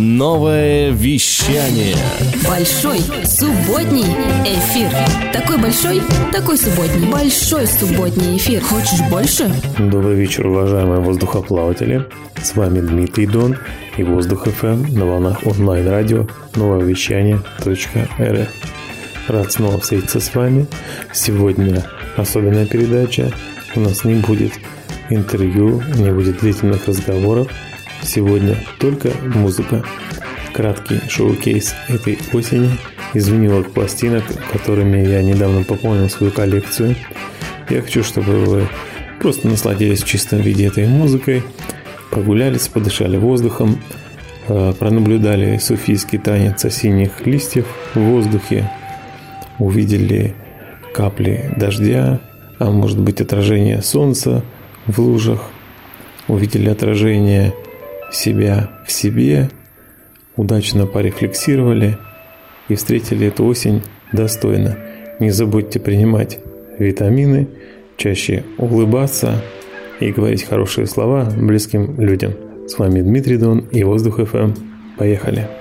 Новое вещание. Большой субботний эфир. Такой большой, такой субботний. Большой субботний эфир. Хочешь больше? Добрый вечер, уважаемые воздухоплаватели. С вами Дмитрий Дон и Воздух ФМ на волнах онлайн-радио новое вещание .рф. Рад снова встретиться с вами. Сегодня особенная передача. У нас не будет интервью, не будет длительных разговоров. Сегодня только музыка. Краткий шоу-кейс этой осени. Из виниловых пластинок, которыми я недавно пополнил свою коллекцию. Я хочу, чтобы вы просто насладились в чистом виде этой музыкой, прогулялись, подышали воздухом, э, пронаблюдали суфийский танец осенних листьев в воздухе, увидели капли дождя, а может быть отражение солнца в лужах, увидели отражение себя в себе, удачно порефлексировали и встретили эту осень достойно. Не забудьте принимать витамины, чаще улыбаться и говорить хорошие слова близким людям. С вами Дмитрий Дон и Воздух ФМ. Поехали!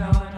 done.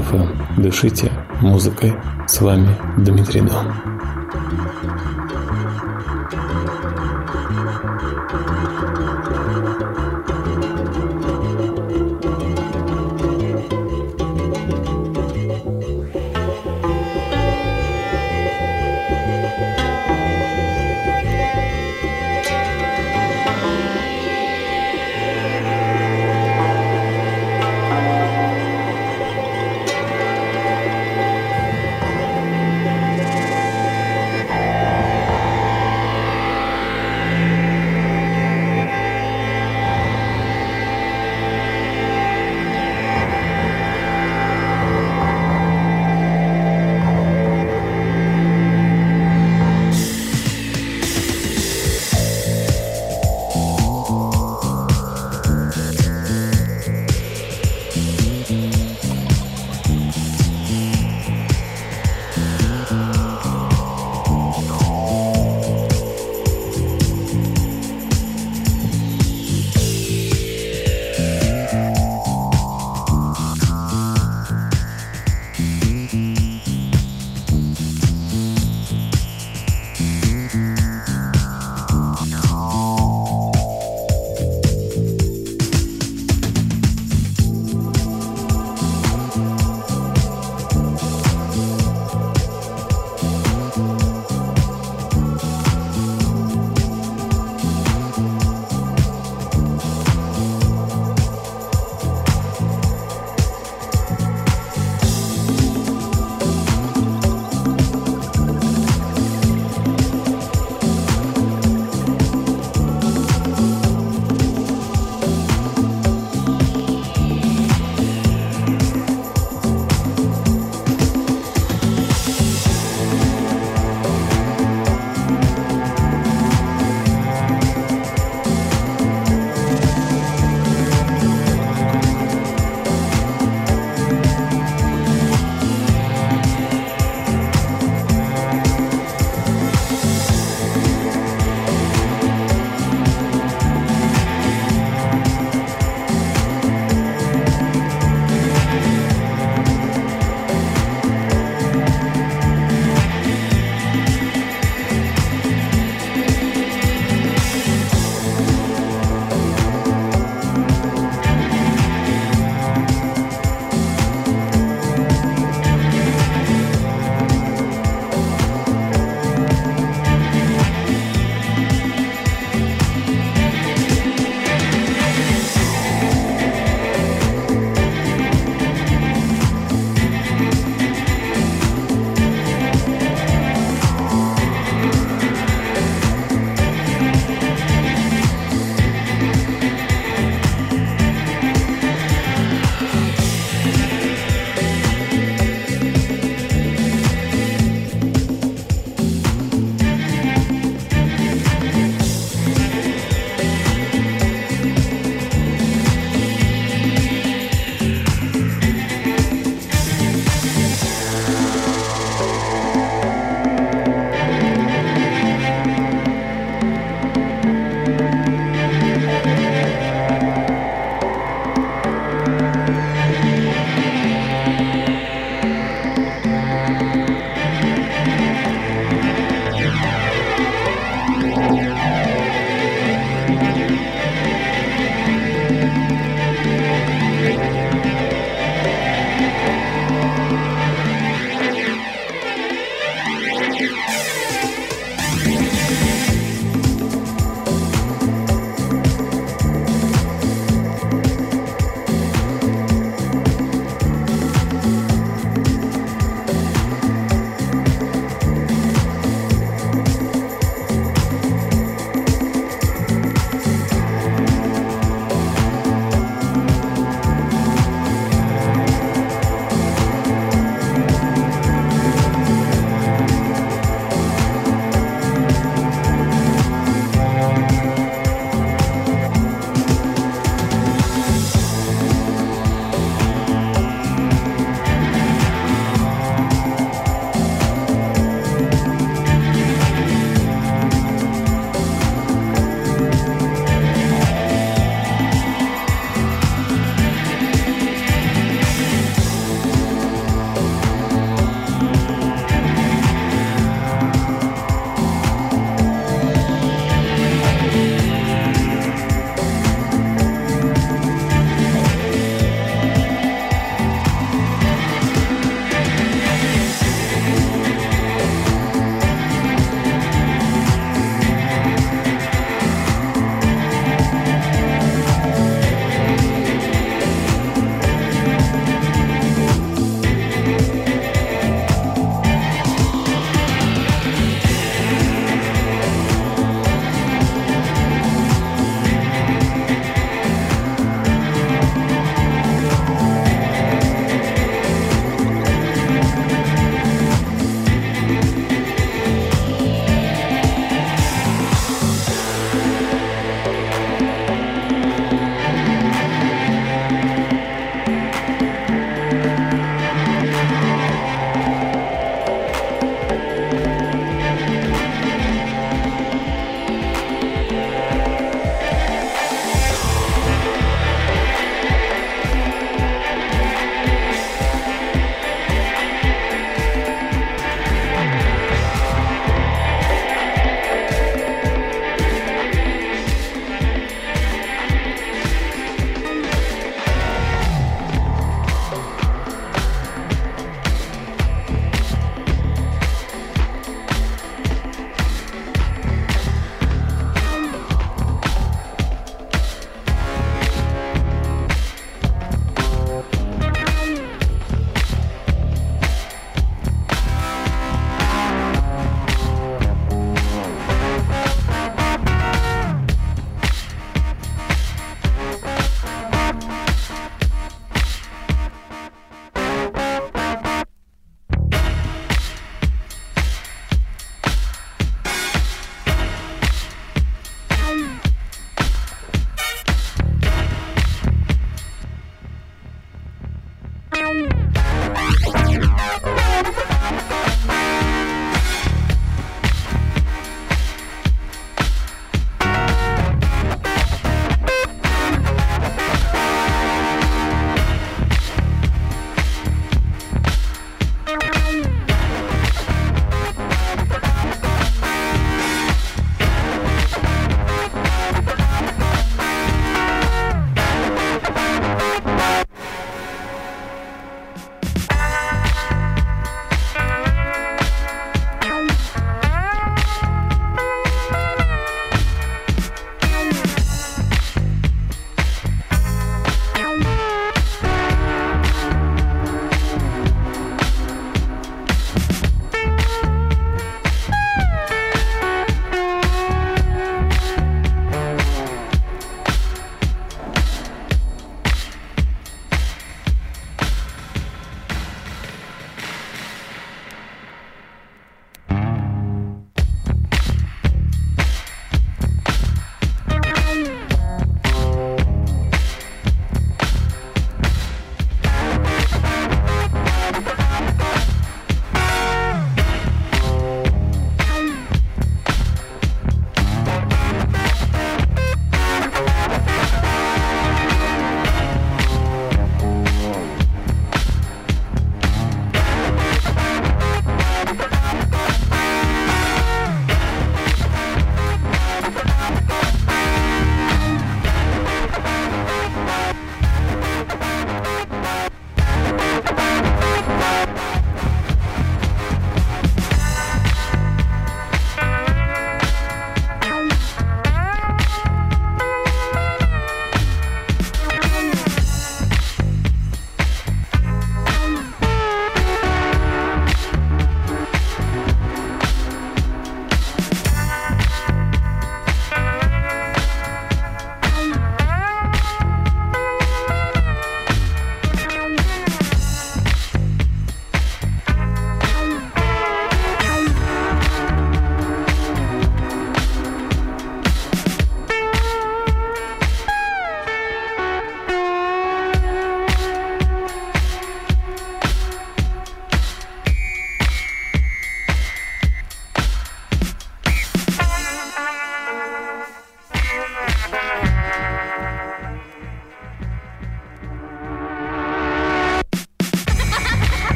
FM. Дышите музыкой. С вами Дмитрий Дон.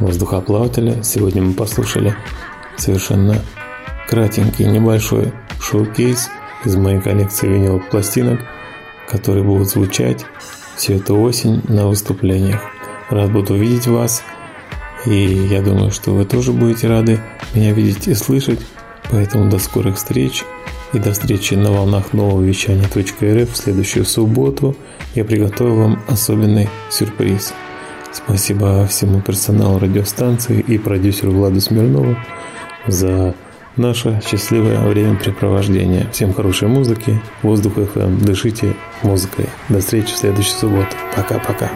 Мои воздухоплаватели, сегодня мы послушали совершенно кратенький небольшой шоу-кейс из моей коллекции виниловых пластинок, которые будут звучать всю эту осень на выступлениях. Рад буду видеть вас, и я думаю, что вы тоже будете рады меня видеть и слышать, поэтому до скорых встреч и до встречи на волнах нового вещания .рф в следующую субботу. Я приготовил вам особенный сюрприз. Спасибо всему персоналу радиостанции и продюсеру Владу Смирнову за наше счастливое времяпрепровождение. Всем хорошей музыки, воздух FM, дышите музыкой. До встречи в следующую субботу. Пока-пока.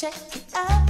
check it out.